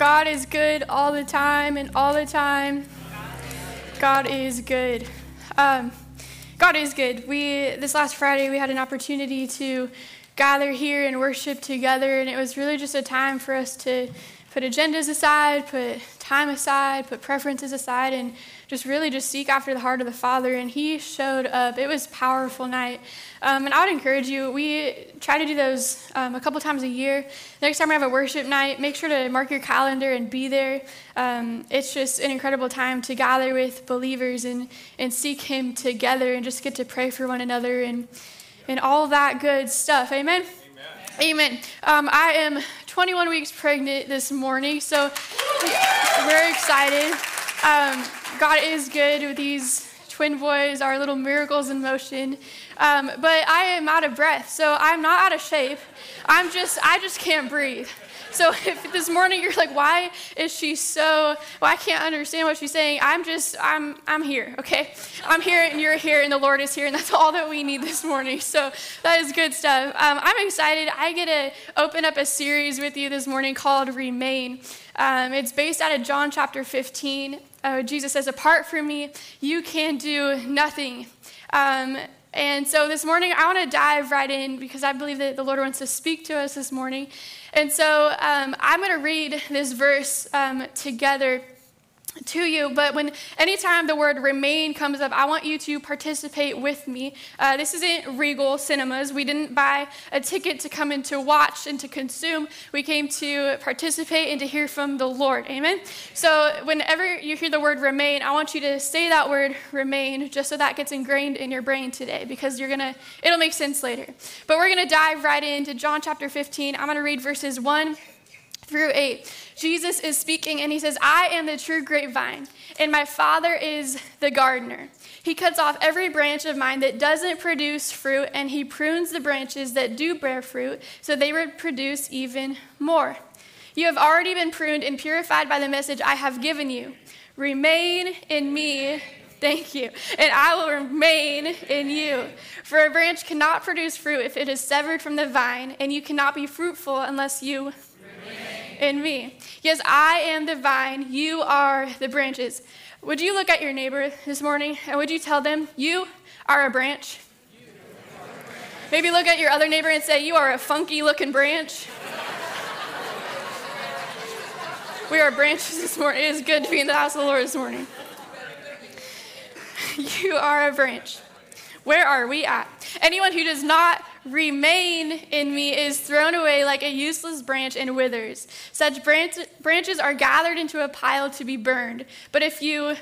God is good all the time, and all the time, God is good. Um, God is good. We this last Friday we had an opportunity to gather here and worship together, and it was really just a time for us to put agendas aside, put time aside, put preferences aside, and just really just seek after the heart of the Father. And He showed up. It was powerful night. Um, and I would encourage you, we try to do those um, a couple times a year. Next time we have a worship night, make sure to mark your calendar and be there. Um, it's just an incredible time to gather with believers and, and seek Him together and just get to pray for one another and, and all that good stuff. Amen. Amen. Um, I am 21 weeks pregnant this morning, so we're excited. Um, God is good with these twin boys, our little miracles in motion. Um, but I am out of breath, so I'm not out of shape. I'm just, I just can't breathe. So if this morning you're like, why is she so, well, I can't understand what she's saying. I'm just, I'm, I'm here, okay? I'm here and you're here and the Lord is here and that's all that we need this morning. So that is good stuff. Um, I'm excited. I get to open up a series with you this morning called Remain. Um, it's based out of John chapter 15. Uh, Jesus says, apart from me, you can do nothing. Um, and so this morning, I want to dive right in because I believe that the Lord wants to speak to us this morning. And so um, I'm going to read this verse um, together to you, but when anytime the word remain comes up, I want you to participate with me. Uh, this isn't Regal Cinemas. We didn't buy a ticket to come in to watch and to consume. We came to participate and to hear from the Lord. Amen? So whenever you hear the word remain, I want you to say that word remain just so that gets ingrained in your brain today because you're going to, it'll make sense later. But we're going to dive right into John chapter 15. I'm going to read verses 1 through 8. Jesus is speaking and he says, I am the true grapevine, and my Father is the gardener. He cuts off every branch of mine that doesn't produce fruit, and he prunes the branches that do bear fruit so they would produce even more. You have already been pruned and purified by the message I have given you. Remain in me. Thank you. And I will remain in you. For a branch cannot produce fruit if it is severed from the vine, and you cannot be fruitful unless you in me. Yes, I am the vine, you are the branches. Would you look at your neighbor this morning and would you tell them, You are a branch? Maybe look at your other neighbor and say, You are a funky looking branch. we are branches this morning. It is good to be in the house of the Lord this morning. you are a branch. Where are we at? Anyone who does not remain in me is thrown away like a useless branch and withers. Such branch, branches are gathered into a pile to be burned. But if you remain.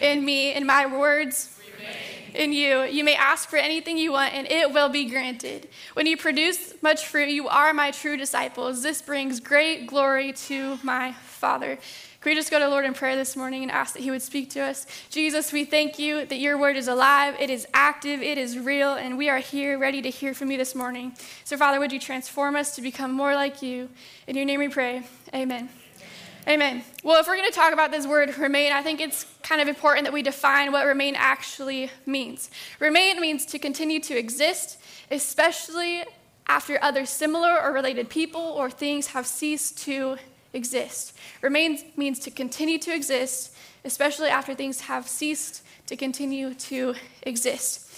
in me, in my words, remain. in you, you may ask for anything you want and it will be granted. When you produce much fruit, you are my true disciples. This brings great glory to my Father. Can we just go to Lord in prayer this morning and ask that He would speak to us? Jesus, we thank you that your word is alive, it is active, it is real, and we are here ready to hear from you this morning. So, Father, would you transform us to become more like you? In your name we pray. Amen. Amen. Well, if we're going to talk about this word remain, I think it's kind of important that we define what remain actually means. Remain means to continue to exist, especially after other similar or related people or things have ceased to exist. Remain means to continue to exist, especially after things have ceased to continue to exist.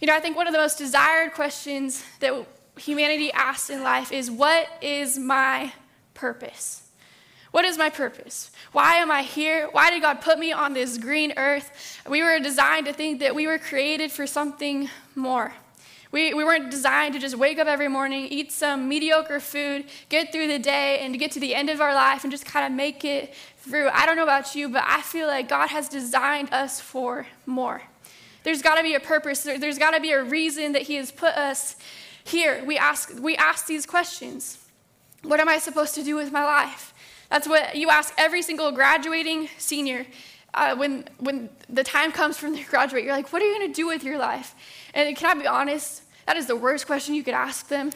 You know, I think one of the most desired questions that humanity asks in life is what is my purpose? What is my purpose? Why am I here? Why did God put me on this green earth? We were designed to think that we were created for something more. We, we weren't designed to just wake up every morning, eat some mediocre food, get through the day, and get to the end of our life and just kind of make it through. I don't know about you, but I feel like God has designed us for more. There's got to be a purpose, there, there's got to be a reason that He has put us here. We ask, we ask these questions What am I supposed to do with my life? That's what you ask every single graduating senior. Uh, when, when the time comes for them to graduate, you're like, what are you going to do with your life? And can I be honest? That is the worst question you could ask them.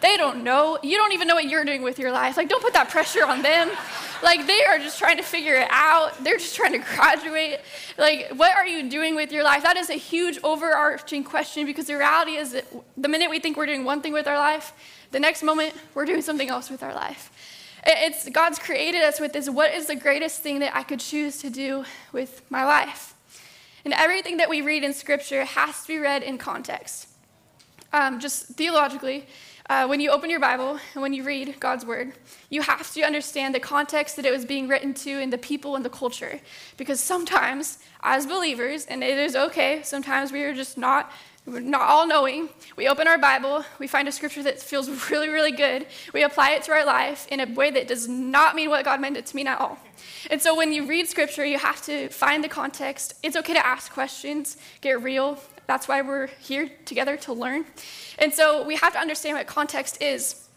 They don't know. You don't even know what you're doing with your life. Like, don't put that pressure on them. Like, they are just trying to figure it out. They're just trying to graduate. Like, what are you doing with your life? That is a huge overarching question because the reality is that the minute we think we're doing one thing with our life, the next moment we're doing something else with our life. It's God's created us with this what is the greatest thing that I could choose to do with my life? And everything that we read in Scripture has to be read in context. Um, just theologically, uh, when you open your Bible and when you read God's Word, you have to understand the context that it was being written to and the people and the culture. Because sometimes, as believers, and it is okay, sometimes we are just not we're not all knowing. We open our Bible, we find a scripture that feels really, really good. We apply it to our life in a way that does not mean what God meant it to mean at all. And so when you read scripture, you have to find the context. It's okay to ask questions, get real. That's why we're here together to learn. And so we have to understand what context is.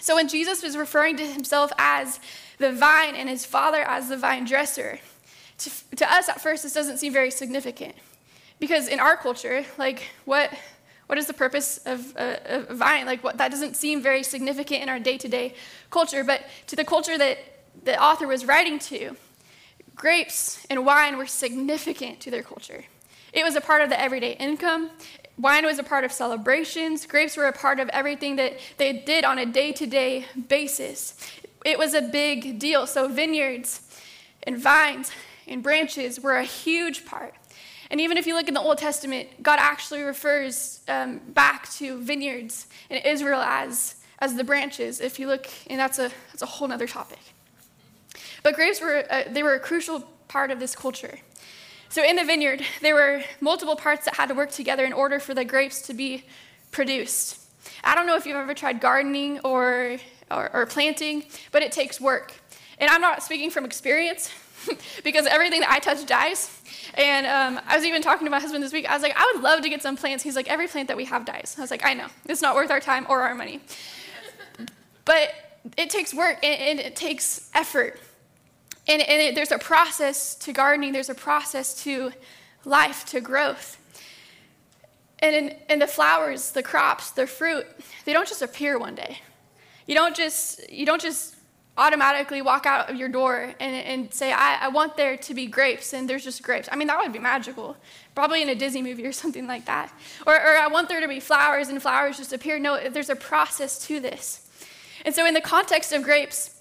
So when Jesus was referring to himself as the vine and his father as the vine dresser, to, to us at first, this doesn't seem very significant. Because in our culture, like, what, what is the purpose of a, a vine? Like, what, that doesn't seem very significant in our day to day culture. But to the culture that the author was writing to, grapes and wine were significant to their culture. It was a part of the everyday income. Wine was a part of celebrations. Grapes were a part of everything that they did on a day to day basis. It was a big deal. So, vineyards and vines and branches were a huge part. And even if you look in the Old Testament, God actually refers um, back to vineyards in Israel as, as the branches. If you look, and that's a, that's a whole other topic. But grapes were, uh, they were a crucial part of this culture. So in the vineyard, there were multiple parts that had to work together in order for the grapes to be produced. I don't know if you've ever tried gardening or, or, or planting, but it takes work. And I'm not speaking from experience because everything that I touch dies. And um, I was even talking to my husband this week. I was like, I would love to get some plants. He's like, every plant that we have dies. I was like, I know. It's not worth our time or our money. But it takes work and, and it takes effort. And, and it, there's a process to gardening, there's a process to life, to growth. And, in, and the flowers, the crops, the fruit, they don't just appear one day. You don't just, you don't just automatically walk out of your door and, and say, I, I want there to be grapes, and there's just grapes. I mean, that would be magical. Probably in a Disney movie or something like that. Or, or I want there to be flowers, and flowers just appear. No, there's a process to this. And so, in the context of grapes,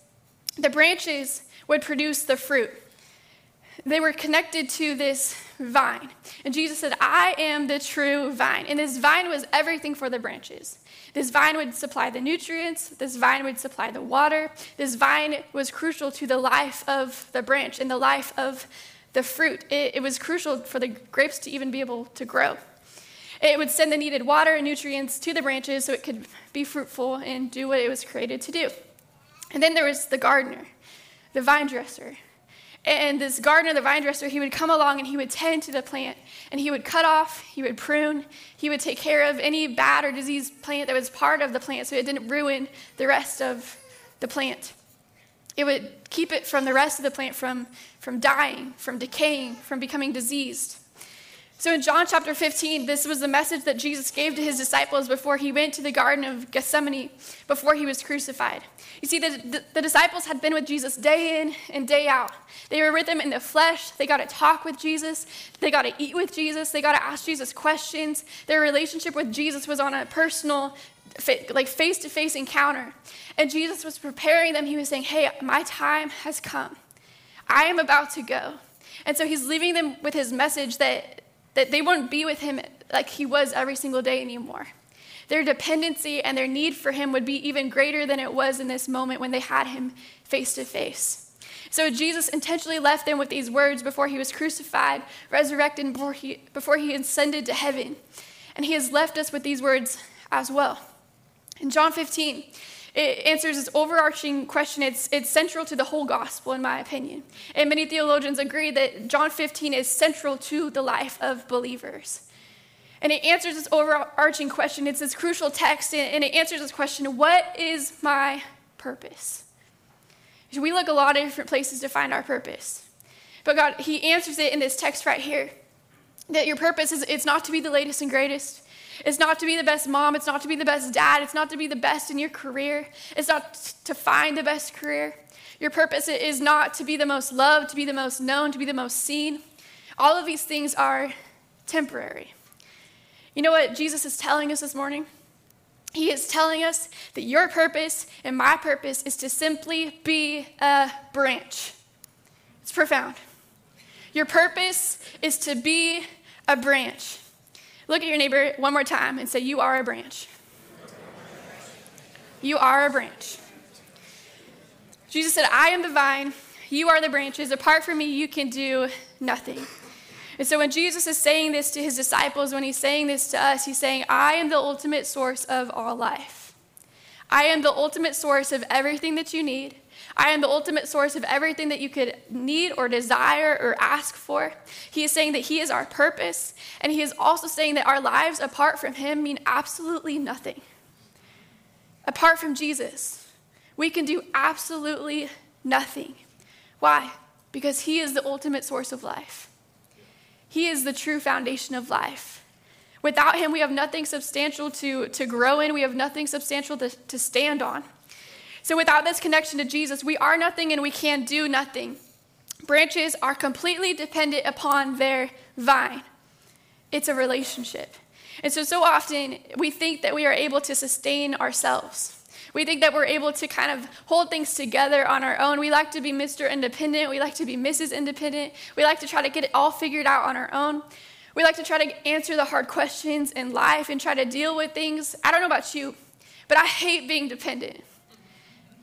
the branches would produce the fruit. They were connected to this vine. And Jesus said, I am the true vine. And this vine was everything for the branches. This vine would supply the nutrients, this vine would supply the water. This vine was crucial to the life of the branch and the life of the fruit. It, it was crucial for the grapes to even be able to grow. It would send the needed water and nutrients to the branches so it could be fruitful and do what it was created to do. And then there was the gardener, the vine dresser. And this gardener, the vine dresser, he would come along and he would tend to the plant and he would cut off, he would prune, he would take care of any bad or diseased plant that was part of the plant so it didn't ruin the rest of the plant. It would keep it from the rest of the plant from, from dying, from decaying, from becoming diseased. So in John chapter 15, this was the message that Jesus gave to his disciples before he went to the Garden of Gethsemane, before he was crucified. You see, the, the, the, disciples had been with Jesus day in and day out. They were with him in the flesh. They got to talk with Jesus. They got to eat with Jesus. They got to ask Jesus questions. Their relationship with Jesus was on a personal, like face to face encounter. And Jesus was preparing them. He was saying, Hey, my time has come. I am about to go. And so he's leaving them with his message that that they wouldn't be with him like he was every single day anymore. Their dependency and their need for him would be even greater than it was in this moment when they had him face to face. So Jesus intentionally left them with these words before he was crucified, resurrected, before he, before he ascended to heaven. And he has left us with these words as well. In John 15, it answers this overarching question. It's, it's central to the whole gospel, in my opinion. And many theologians agree that John 15 is central to the life of believers. And it answers this overarching question. It's this crucial text, and it answers this question what is my purpose? We look a lot of different places to find our purpose. But God, He answers it in this text right here that your purpose is it's not to be the latest and greatest. It's not to be the best mom. It's not to be the best dad. It's not to be the best in your career. It's not to find the best career. Your purpose is not to be the most loved, to be the most known, to be the most seen. All of these things are temporary. You know what Jesus is telling us this morning? He is telling us that your purpose and my purpose is to simply be a branch. It's profound. Your purpose is to be a branch. Look at your neighbor one more time and say, You are a branch. You are a branch. Jesus said, I am the vine, you are the branches. Apart from me, you can do nothing. And so when Jesus is saying this to his disciples, when he's saying this to us, he's saying, I am the ultimate source of all life. I am the ultimate source of everything that you need. I am the ultimate source of everything that you could need or desire or ask for. He is saying that He is our purpose, and He is also saying that our lives apart from Him mean absolutely nothing. Apart from Jesus, we can do absolutely nothing. Why? Because He is the ultimate source of life. He is the true foundation of life. Without Him, we have nothing substantial to, to grow in, we have nothing substantial to, to stand on. So, without this connection to Jesus, we are nothing and we can do nothing. Branches are completely dependent upon their vine, it's a relationship. And so, so often we think that we are able to sustain ourselves. We think that we're able to kind of hold things together on our own. We like to be Mr. Independent. We like to be Mrs. Independent. We like to try to get it all figured out on our own. We like to try to answer the hard questions in life and try to deal with things. I don't know about you, but I hate being dependent.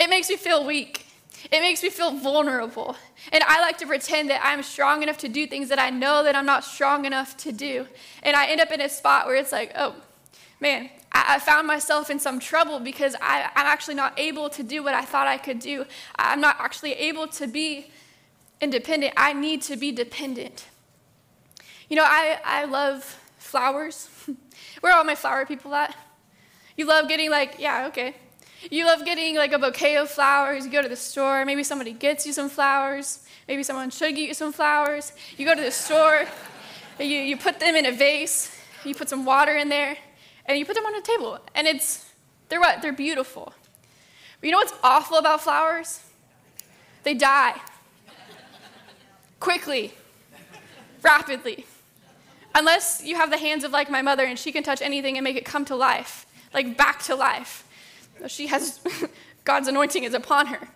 It makes me feel weak. It makes me feel vulnerable. And I like to pretend that I'm strong enough to do things that I know that I'm not strong enough to do. And I end up in a spot where it's like, oh, man, I, found myself in some trouble because I, I'm actually not able to do what I thought I could do. I'm not actually able to be independent. I need to be dependent. You know, I, I love flowers. Where are all my flower people at? You love getting like, yeah, okay. You love getting like a bouquet of flowers. You go to the store, maybe somebody gets you some flowers. Maybe someone should get you some flowers. You go to the store, you, you put them in a vase, you put some water in there, and you put them on a table. And it's, they're what? They're beautiful. But you know what's awful about flowers? They die quickly, rapidly. Unless you have the hands of like my mother and she can touch anything and make it come to life, like back to life. She has, God's anointing is upon her.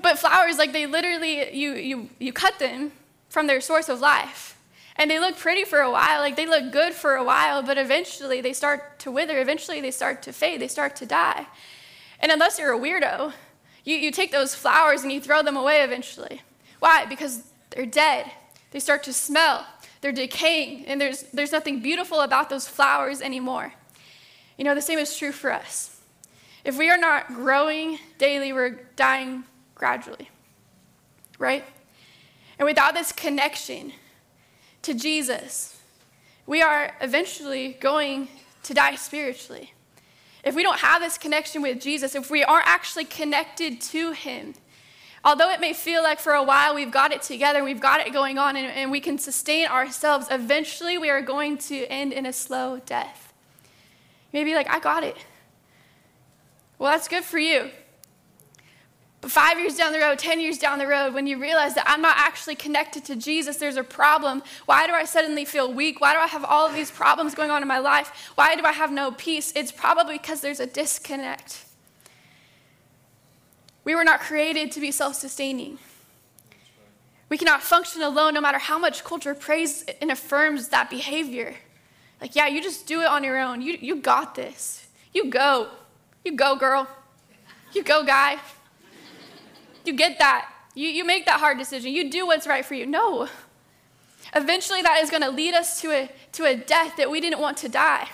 But flowers, like they literally, you, you, you cut them from their source of life. And they look pretty for a while, like they look good for a while, but eventually they start to wither. Eventually they start to fade, they start to die. And unless you're a weirdo, you, you take those flowers and you throw them away eventually. Why? Because they're dead. They start to smell, they're decaying, and there's, there's nothing beautiful about those flowers anymore. You know, the same is true for us. If we are not growing daily, we're dying gradually, right? And without this connection to Jesus, we are eventually going to die spiritually. If we don't have this connection with Jesus, if we aren't actually connected to Him, although it may feel like for a while we've got it together, we've got it going on, and, and we can sustain ourselves, eventually we are going to end in a slow death. Maybe like, I got it. Well, that's good for you. But five years down the road, 10 years down the road, when you realize that I'm not actually connected to Jesus, there's a problem. Why do I suddenly feel weak? Why do I have all of these problems going on in my life? Why do I have no peace? It's probably because there's a disconnect. We were not created to be self sustaining. We cannot function alone no matter how much culture praise and affirms that behavior. Like, yeah, you just do it on your own. You, you got this. You go. You go, girl. You go, guy. You get that. You, you make that hard decision. You do what's right for you. No. Eventually, that is going to lead us to a, to a death that we didn't want to die.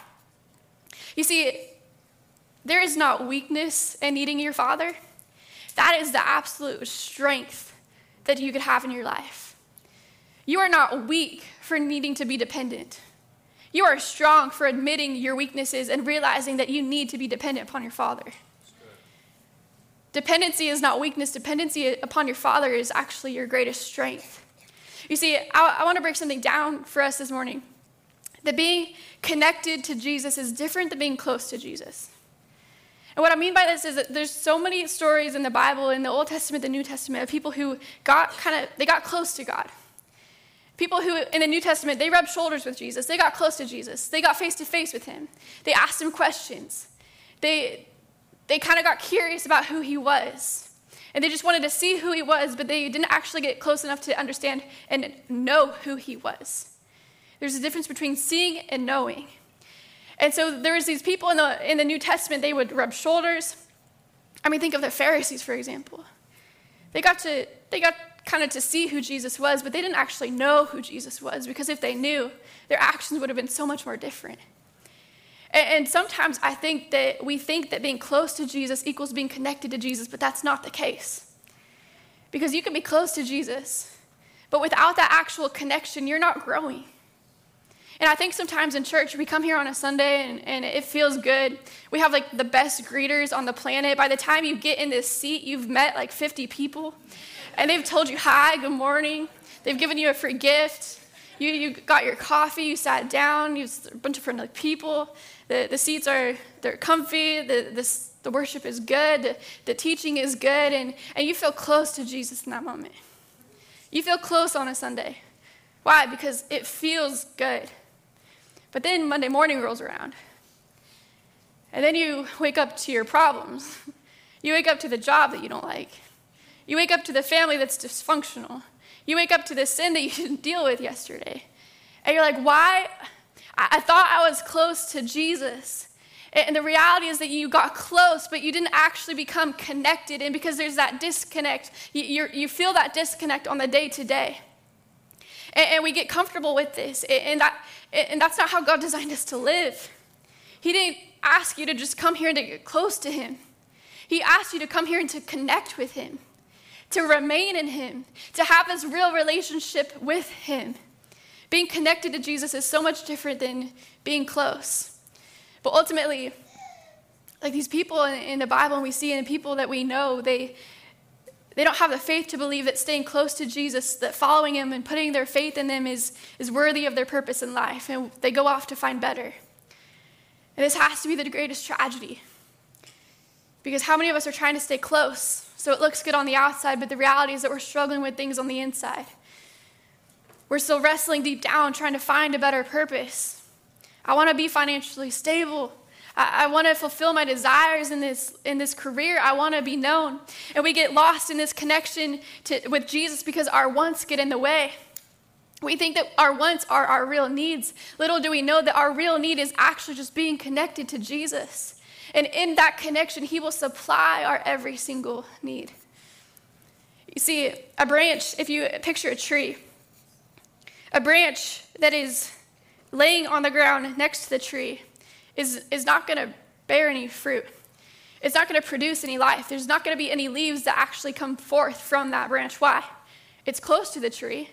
You see, there is not weakness in needing your father. That is the absolute strength that you could have in your life. You are not weak for needing to be dependent. You are strong for admitting your weaknesses and realizing that you need to be dependent upon your Father. Dependency is not weakness, dependency upon your Father is actually your greatest strength. You see, I, I want to break something down for us this morning. That being connected to Jesus is different than being close to Jesus. And what I mean by this is that there's so many stories in the Bible, in the Old Testament, the New Testament, of people who got kind of, they got close to God. People who, in the New Testament, they rubbed shoulders with Jesus. They got close to Jesus. They got face to face with him. They asked him questions. They, they kind of got curious about who he was. And they just wanted to see who he was, but they didn't actually get close enough to understand and know who he was. There's a difference between seeing and knowing. And so there was these people in the, in the New Testament, they would rub shoulders. I mean, think of the Pharisees, for example. They got to, they got kind of to see who Jesus was, but they didn't actually know who Jesus was because if they knew, their actions would have been so much more different. And, and sometimes I think that we think that being close to Jesus equals being connected to Jesus, but that's not the case. Because you can be close to Jesus, but without that actual connection, you're not growing. And I think sometimes in church, we come here on a Sunday and, and, it feels good. We have like the best greeters on the planet. By the time you get in this seat, you've met like 50 people and they've told you hi, good morning. They've given you a free gift. You, you got your coffee, you sat down, you a bunch of friendly people. The, the seats are they're comfy, the, the, the worship is good, the, the teaching is good, and, and you feel close to Jesus in that moment. You feel close on a Sunday. Why? Because it feels good. But then Monday morning rolls around. And then you wake up to your problems. You wake up to the job that you don't like. You wake up to the family that's dysfunctional. You wake up to the sin that you didn't deal with yesterday. And you're like, why? I, thought I was close to Jesus. And the reality is that you got close, but you didn't actually become connected. And because there's that disconnect, you, you feel that disconnect on the day to day. And we get comfortable with this. And, that, and that's not how God designed us to live. He didn't ask you to just come here and to get close to Him, He asked you to come here and to connect with Him to remain in Him, to have this real relationship with Him. Being connected to Jesus is so much different than being close. But ultimately, like these people in, the Bible, and we see in the people that we know, they, they don't have the faith to believe that staying close to Jesus, that following Him and putting their faith in Him is, is worthy of their purpose in life, and they go off to find better. And this has to be the greatest tragedy. Because how many of us are trying to stay close so it looks good on the outside, but the reality is that we're struggling with things on the inside. We're still wrestling deep down, trying to find a better purpose. I want to be financially stable. I, I want to fulfill my desires in this, in this career. I want to be known. And we get lost in this connection to, with Jesus because our wants get in the way. We think that our wants are our real needs. Little do we know that our real need is actually just being connected to Jesus. And in that connection, He will supply our every single need. You see, a branch, if you picture a tree, a branch that is laying on the ground next to the tree is, is not going to bear any fruit. It's not going to produce any life. There's not going to be any leaves that actually come forth from that branch. Why? It's close to the tree.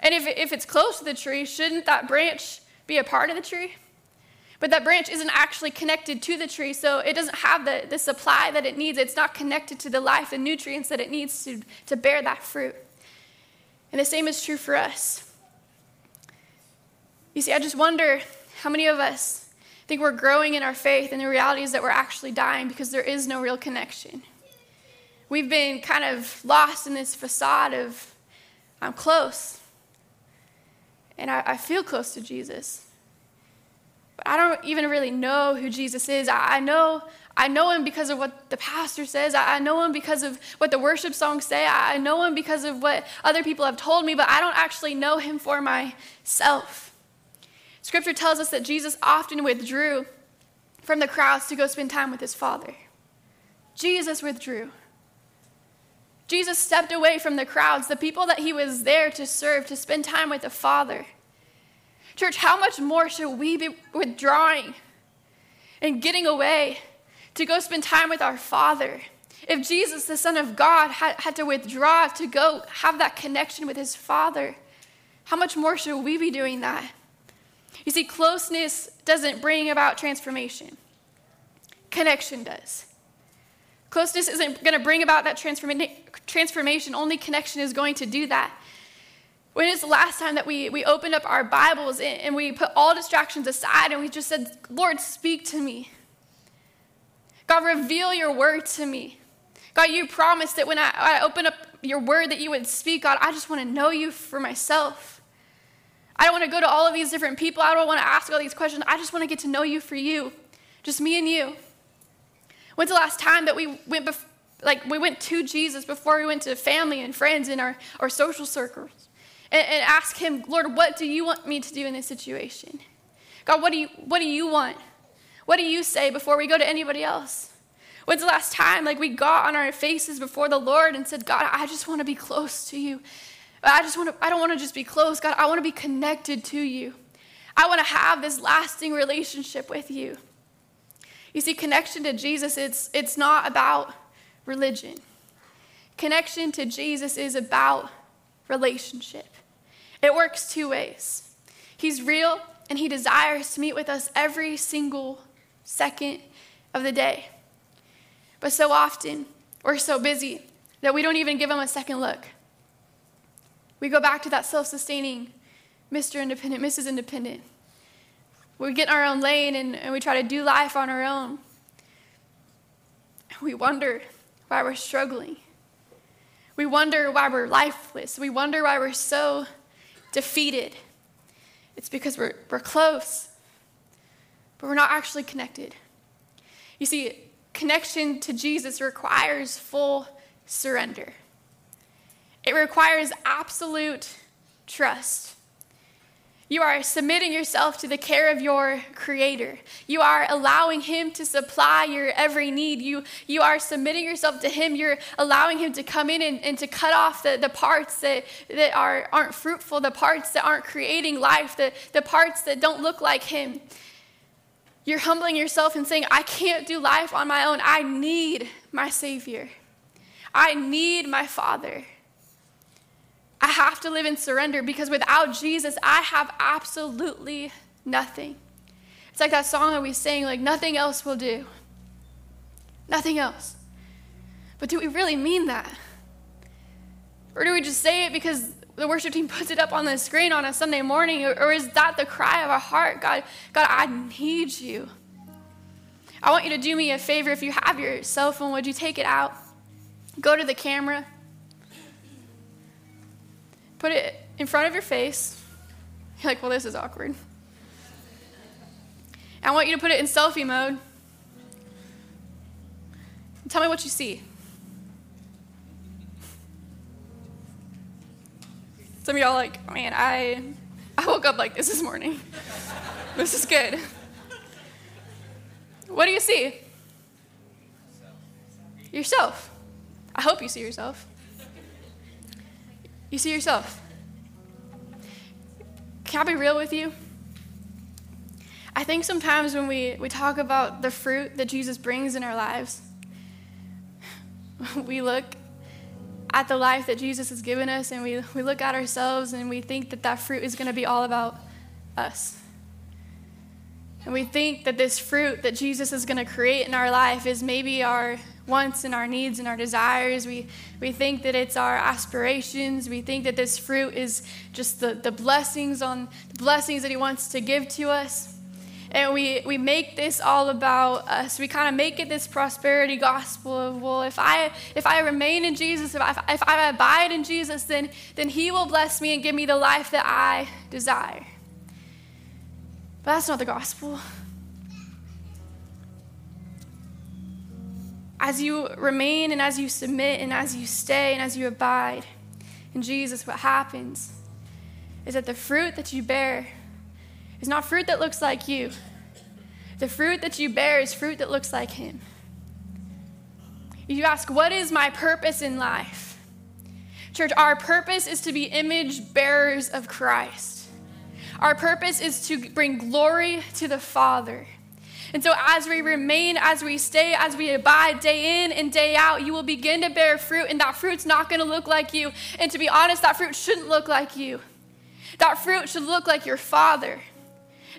And if, if it's close to the tree, shouldn't that branch be a part of the tree? But that branch isn't actually connected to the tree, so it doesn't have the, the supply that it needs. It's not connected to the life and nutrients that it needs to, to bear that fruit. And the same is true for us. You see, I just wonder how many of us think we're growing in our faith, and the reality is that we're actually dying because there is no real connection. We've been kind of lost in this facade of, I'm close, and I, I feel close to Jesus but I don't even really know who Jesus is. I, I know I know him because of what the pastor says. I, I know him because of what the worship songs say. I, I know him because of what other people have told me, but I don't actually know him for myself. Scripture tells us that Jesus often withdrew from the crowds to go spend time with his Father. Jesus withdrew. Jesus stepped away from the crowds, the people that he was there to serve, to spend time with the Father. Church, how much more should we be withdrawing and getting away to go spend time with our Father? If Jesus, the Son of God, had, had to withdraw to go have that connection with his Father, how much more should we be doing that? You see, closeness doesn't bring about transformation, connection does. Closeness isn't going to bring about that transforma- transformation, only connection is going to do that. When is the last time that we, we opened up our Bibles and, we put all distractions aside and we just said, Lord, speak to me? God, reveal your word to me. God, you promised that when I, I open up your word that you would speak, God, I just want to know you for myself. I don't want to go to all of these different people. I don't want to ask all these questions. I just want to get to know you for you, just me and you. When's the last time that we went, bef- like we went to Jesus before we went to family and friends in our, our social circles and, and ask Him, Lord, what do you want me to do in this situation? God, what do you, what do you want? What do you say before we go to anybody else? When's the last time like we got on our faces before the Lord and said, God, I just want to be close to you. I just want to, I don't want to just be close. God, I want to be connected to you. I want to have this lasting relationship with you. You see, connection to Jesus, it's, it's not about religion. Connection to Jesus is about relationship. It works two ways. He's real and he desires to meet with us every single second of the day. But so often, we're so busy that we don't even give him a second look. We go back to that self sustaining Mr. Independent, Mrs. Independent. We get in our own lane and, and we try to do life on our own. We wonder why we're struggling. We wonder why we're lifeless. We wonder why we're so defeated. It's because we're, we're close, but we're not actually connected. You see, connection to Jesus requires full surrender. It requires absolute trust. You are submitting yourself to the care of your Creator. You are allowing Him to supply your every need. You, you are submitting yourself to Him. You're allowing Him to come in and, and to cut off the, the parts that, that are, aren't fruitful, the parts that aren't creating life, the, the parts that don't look like Him. You're humbling yourself and saying, I can't do life on my own. I need my Savior. I need my Father. I have to live in surrender because without Jesus, I have absolutely nothing. It's like that song that we sing, like, nothing else will do. Nothing else. But do we really mean that? Or do we just say it because the worship team puts it up on the screen on a Sunday morning? Or, is that the cry of our heart? God, God, I need you. I want you to do me a favor. If you have your cell phone, would you take it out? Go to the camera. Put it in front of your face. You're like, well, this is awkward. I want you to put it in selfie mode. Tell me what you see. Some of y'all like, man, I, I woke up like this this morning. this is good. What do you see? Yourself. I hope you see yourself. You see yourself. Can I be real with you? I think sometimes when we, we talk about the fruit that Jesus brings in our lives, we look at the life that Jesus has given us and we, we look at ourselves and we think that that fruit is going to be all about us. And we think that this fruit that Jesus is going to create in our life is maybe our wants and our needs and our desires. We, we think that it's our aspirations. We think that this fruit is just the, the blessings on the blessings that He wants to give to us. And we, we make this all about us. We kind of make it this prosperity gospel of, well, if I, if I remain in Jesus, if I, if I abide in Jesus, then, then He will bless me and give me the life that I desire. But that's not the gospel. As you remain and as you submit and as you stay and as you abide in Jesus, what happens is that the fruit that you bear is not fruit that looks like you. The fruit that you bear is fruit that looks like Him. You ask, What is my purpose in life? Church, our purpose is to be image bearers of Christ. Our purpose is to bring glory to the Father. And so, as we remain, as we stay, as we abide day in and day out, you will begin to bear fruit, and that fruit's not going to look like you. And to be honest, that fruit shouldn't look like you. That fruit should look like your Father.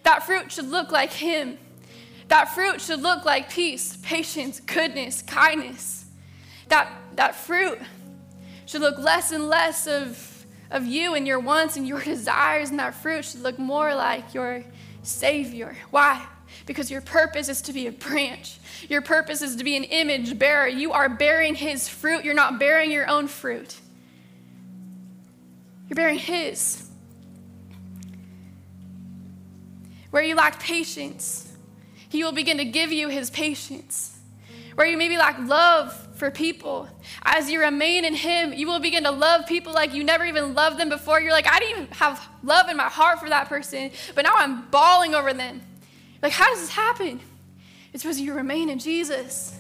That fruit should look like Him. That fruit should look like peace, patience, goodness, kindness. That, that fruit should look less and less of of you and your wants and your desires, and that fruit should look more like your Savior. Why? Because your purpose is to be a branch. Your purpose is to be an image bearer. You are bearing His fruit. You're not bearing your own fruit, you're bearing His. Where you lack patience, He will begin to give you His patience. Where you maybe lack love for people, as you remain in Him, you will begin to love people like you never even loved them before. You're like, I didn't even have love in my heart for that person, but now I'm bawling over them. Like, how does this happen? It's because you remain in Jesus.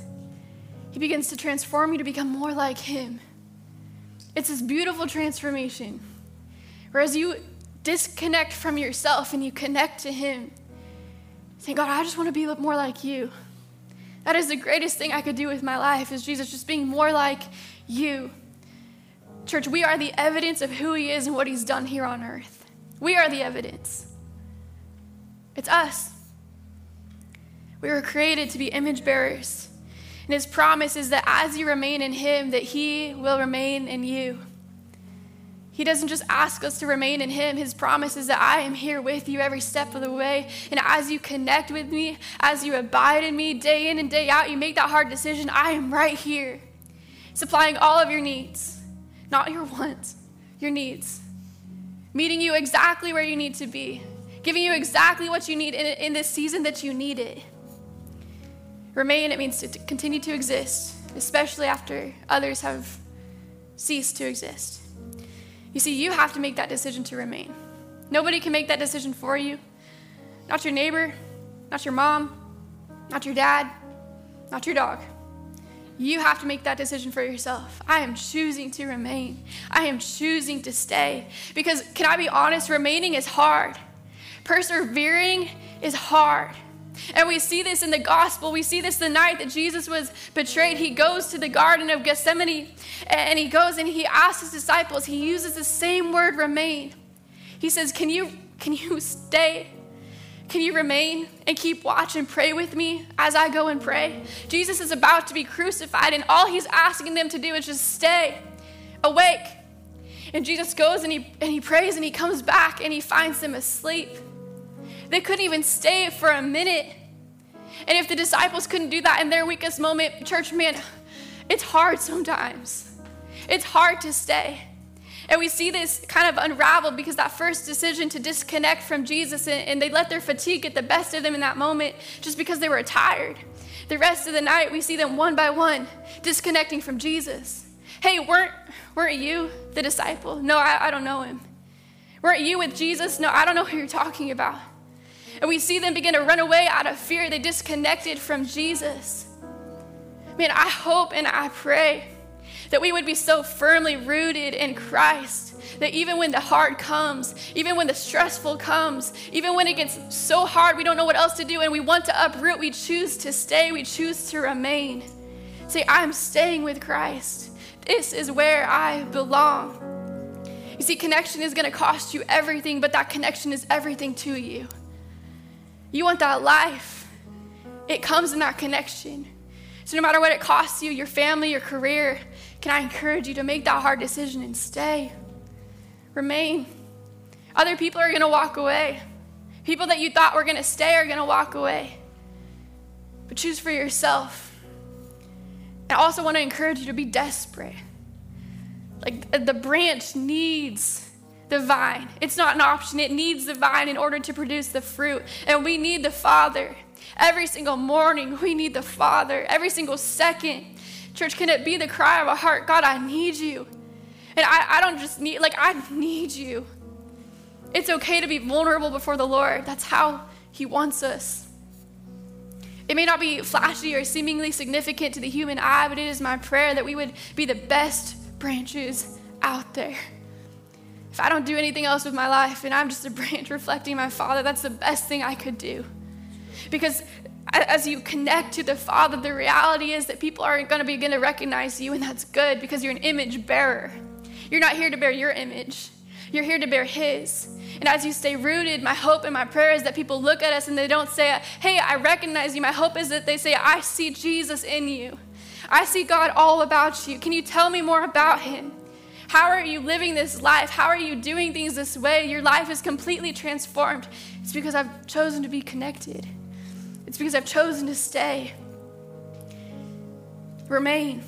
He begins to transform you to become more like Him. It's this beautiful transformation. Whereas you disconnect from yourself and you connect to Him, saying, God, I just want to be more like you. That is the greatest thing I could do with my life, is Jesus just being more like you. Church, we are the evidence of who He is and what He's done here on earth. We are the evidence. It's us. We were created to be image bearers. And his promise is that as you remain in him, that he will remain in you. He doesn't just ask us to remain in Him. His promise is that I am here with you every step of the way. And as you connect with me, as you abide in me day in and day out, you make that hard decision. I am right here, supplying all of your needs, not your wants, your needs, meeting you exactly where you need to be, giving you exactly what you need in, in this season that you need it. Remain, it means to continue to exist, especially after others have ceased to exist. You see, you have to make that decision to remain. Nobody can make that decision for you. Not your neighbor, not your mom, not your dad, not your dog. You have to make that decision for yourself. I am choosing to remain. I am choosing to stay. Because, can I be honest? Remaining is hard, persevering is hard. And we see this in the gospel. We see this the night that Jesus was betrayed. He goes to the Garden of Gethsemane and he goes and he asks his disciples, he uses the same word remain. He says, Can you, can you stay? Can you remain and keep watch and pray with me as I go and pray? Jesus is about to be crucified, and all he's asking them to do is just stay awake. And Jesus goes and he, and he prays and he comes back and he finds them asleep. They couldn't even stay for a minute. And if the disciples couldn't do that in their weakest moment, church, man, it's hard sometimes. It's hard to stay. And we see this kind of unravel because that first decision to disconnect from Jesus and, and, they let their fatigue get the best of them in that moment just because they were tired. The rest of the night, we see them one by one disconnecting from Jesus. Hey, weren't, weren't you the disciple? No, I, I don't know him. Weren't you with Jesus? No, I don't know who you're talking about. And we see them begin to run away out of fear. They disconnected from Jesus. Man, I hope and I pray that we would be so firmly rooted in Christ that even when the hard comes, even when the stressful comes, even when it gets so hard we don't know what else to do and we want to uproot, we choose to stay, we choose to remain. Say, I'm staying with Christ. This is where I belong. You see, connection is going to cost you everything, but that connection is everything to you. You want that life, it comes in that connection. So, no matter what it costs you, your family, your career, can I encourage you to make that hard decision and stay? Remain. Other people are going to walk away. People that you thought were going to stay are going to walk away. But choose for yourself. I also want to encourage you to be desperate. Like the branch needs the vine. It's not an option, it needs the vine in order to produce the fruit. And we need the Father. Every single morning, we need the Father. Every single second. Church, can it be the cry of a heart? God, I need you. And I, I don't just need, like, I need you. It's okay to be vulnerable before the Lord. That's how He wants us. It may not be flashy or seemingly significant to the human eye, but it is my prayer that we would be the best branches out there if I don't do anything else with my life and I'm just a branch reflecting my Father, that's the best thing I could do. Because as you connect to the Father, the reality is that people are going to begin to recognize you, and that's good because you're an image bearer. You're not here to bear your image, you're here to bear His. And as you stay rooted, my hope and my prayer is that people look at us and they don't say, Hey, I recognize you. My hope is that they say, I see Jesus in you. I see God all about you. Can you tell me more about Him? How are you living this life? How are you doing things this way? Your life is completely transformed. It's because I've chosen to be connected, it's because I've chosen to stay. Remain,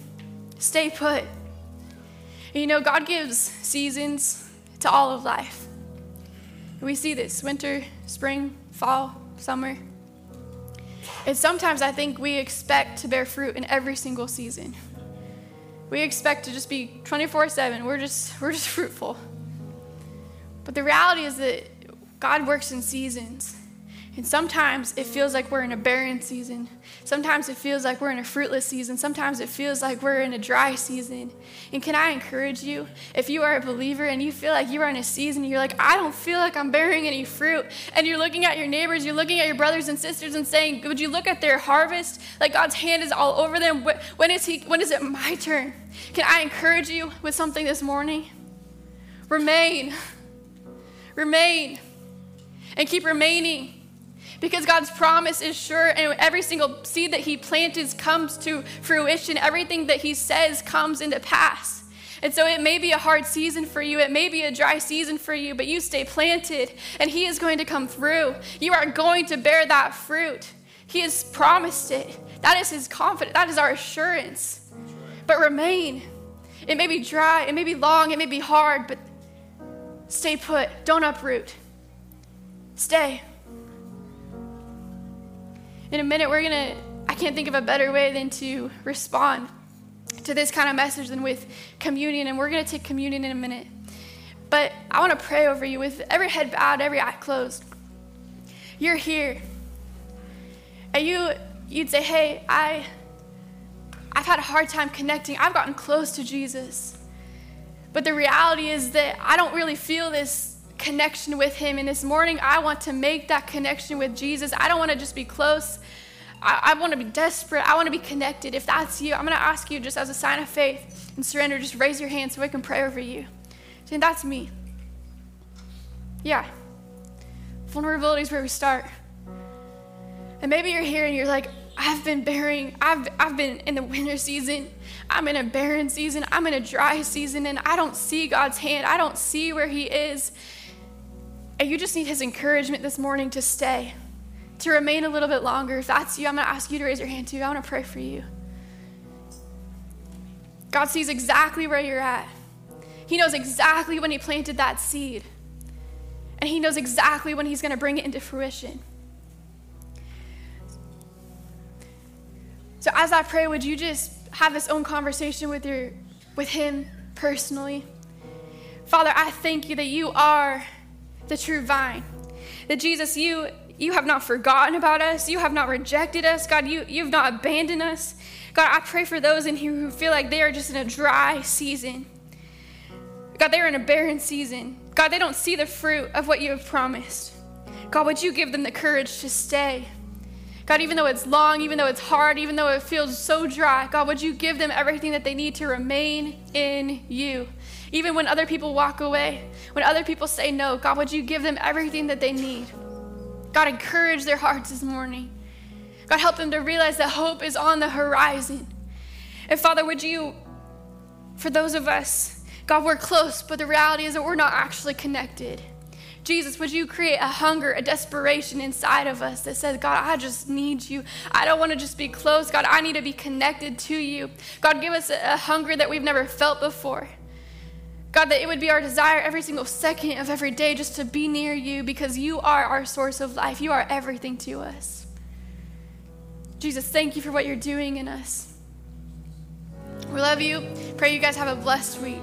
stay put. And you know, God gives seasons to all of life. We see this winter, spring, fall, summer. And sometimes I think we expect to bear fruit in every single season. We expect to just be 24/7. We're just we're just fruitful. But the reality is that God works in seasons. And sometimes it feels like we're in a barren season. Sometimes it feels like we're in a fruitless season. Sometimes it feels like we're in a dry season. And can I encourage you, if you are a believer and you feel like you are in a season, you're like, I don't feel like I'm bearing any fruit, and you're looking at your neighbors, you're looking at your brothers and sisters and saying, Would you look at their harvest? Like God's hand is all over them. When is, he, when is it my turn? Can I encourage you with something this morning? Remain. Remain. And keep remaining because God's promise is sure, and every single seed that He planted comes to fruition. Everything that He says comes into pass. And so it may be a hard season for you, it may be a dry season for you, but you stay planted, and He is going to come through. You are going to bear that fruit. He has promised it. That is His confidence, that is our assurance. But remain. It may be dry, it may be long, it may be hard, but stay put. Don't uproot. Stay in a minute, we're going to, I can't think of a better way than to respond to this kind of message than with communion. And we're going to take communion in a minute. But I want to pray over you with every head bowed, every eye closed. You're here. And you, you'd say, hey, I, I've had a hard time connecting. I've gotten close to Jesus. But the reality is that I don't really feel this connection with Him. And this morning, I want to make that connection with Jesus. I don't want to just be close. I, I want to be desperate. I want to be connected. If that's you, I'm going to ask you just as a sign of faith and surrender, just raise your hand so I can pray over you. Saying, that's me. Yeah. Vulnerability is where we start. And maybe you're here and you're like, I've been bearing, I've, I've been in the winter season. I'm in a barren season. I'm in a dry season, and I don't see God's hand. I don't see where He is. And you just need his encouragement this morning to stay, to remain a little bit longer. If that's you, I'm going to ask you to raise your hand too. I want to pray for you. God sees exactly where you're at. He knows exactly when He planted that seed, and He knows exactly when He's going to bring it into fruition. So as I pray, would you just have this own conversation with your with him personally? Father, I thank you that you are the true vine. That Jesus, you you have not forgotten about us. You have not rejected us. God, you, you've not abandoned us. God, I pray for those in here who feel like they are just in a dry season. God, they're in a barren season. God, they don't see the fruit of what you have promised. God, would you give them the courage to stay? God, even though it's long, even though it's hard, even though it feels so dry, God, would you give them everything that they need to remain in you? Even when other people walk away, when other people say no, God, would you give them everything that they need? God, encourage their hearts this morning. God, help them to realize that hope is on the horizon. And Father, would you, for those of us, God, we're close, but the reality is that we're not actually connected. Jesus, would you create a hunger, a desperation inside of us that says, God, I just need you. I don't want to just be close. God, I need to be connected to you. God, give us a, hunger that we've never felt before. God, that it would be our desire every single second of every day just to be near you because you are our source of life. You are everything to us. Jesus, thank you for what you're doing in us. We love you. Pray you guys have a blessed week.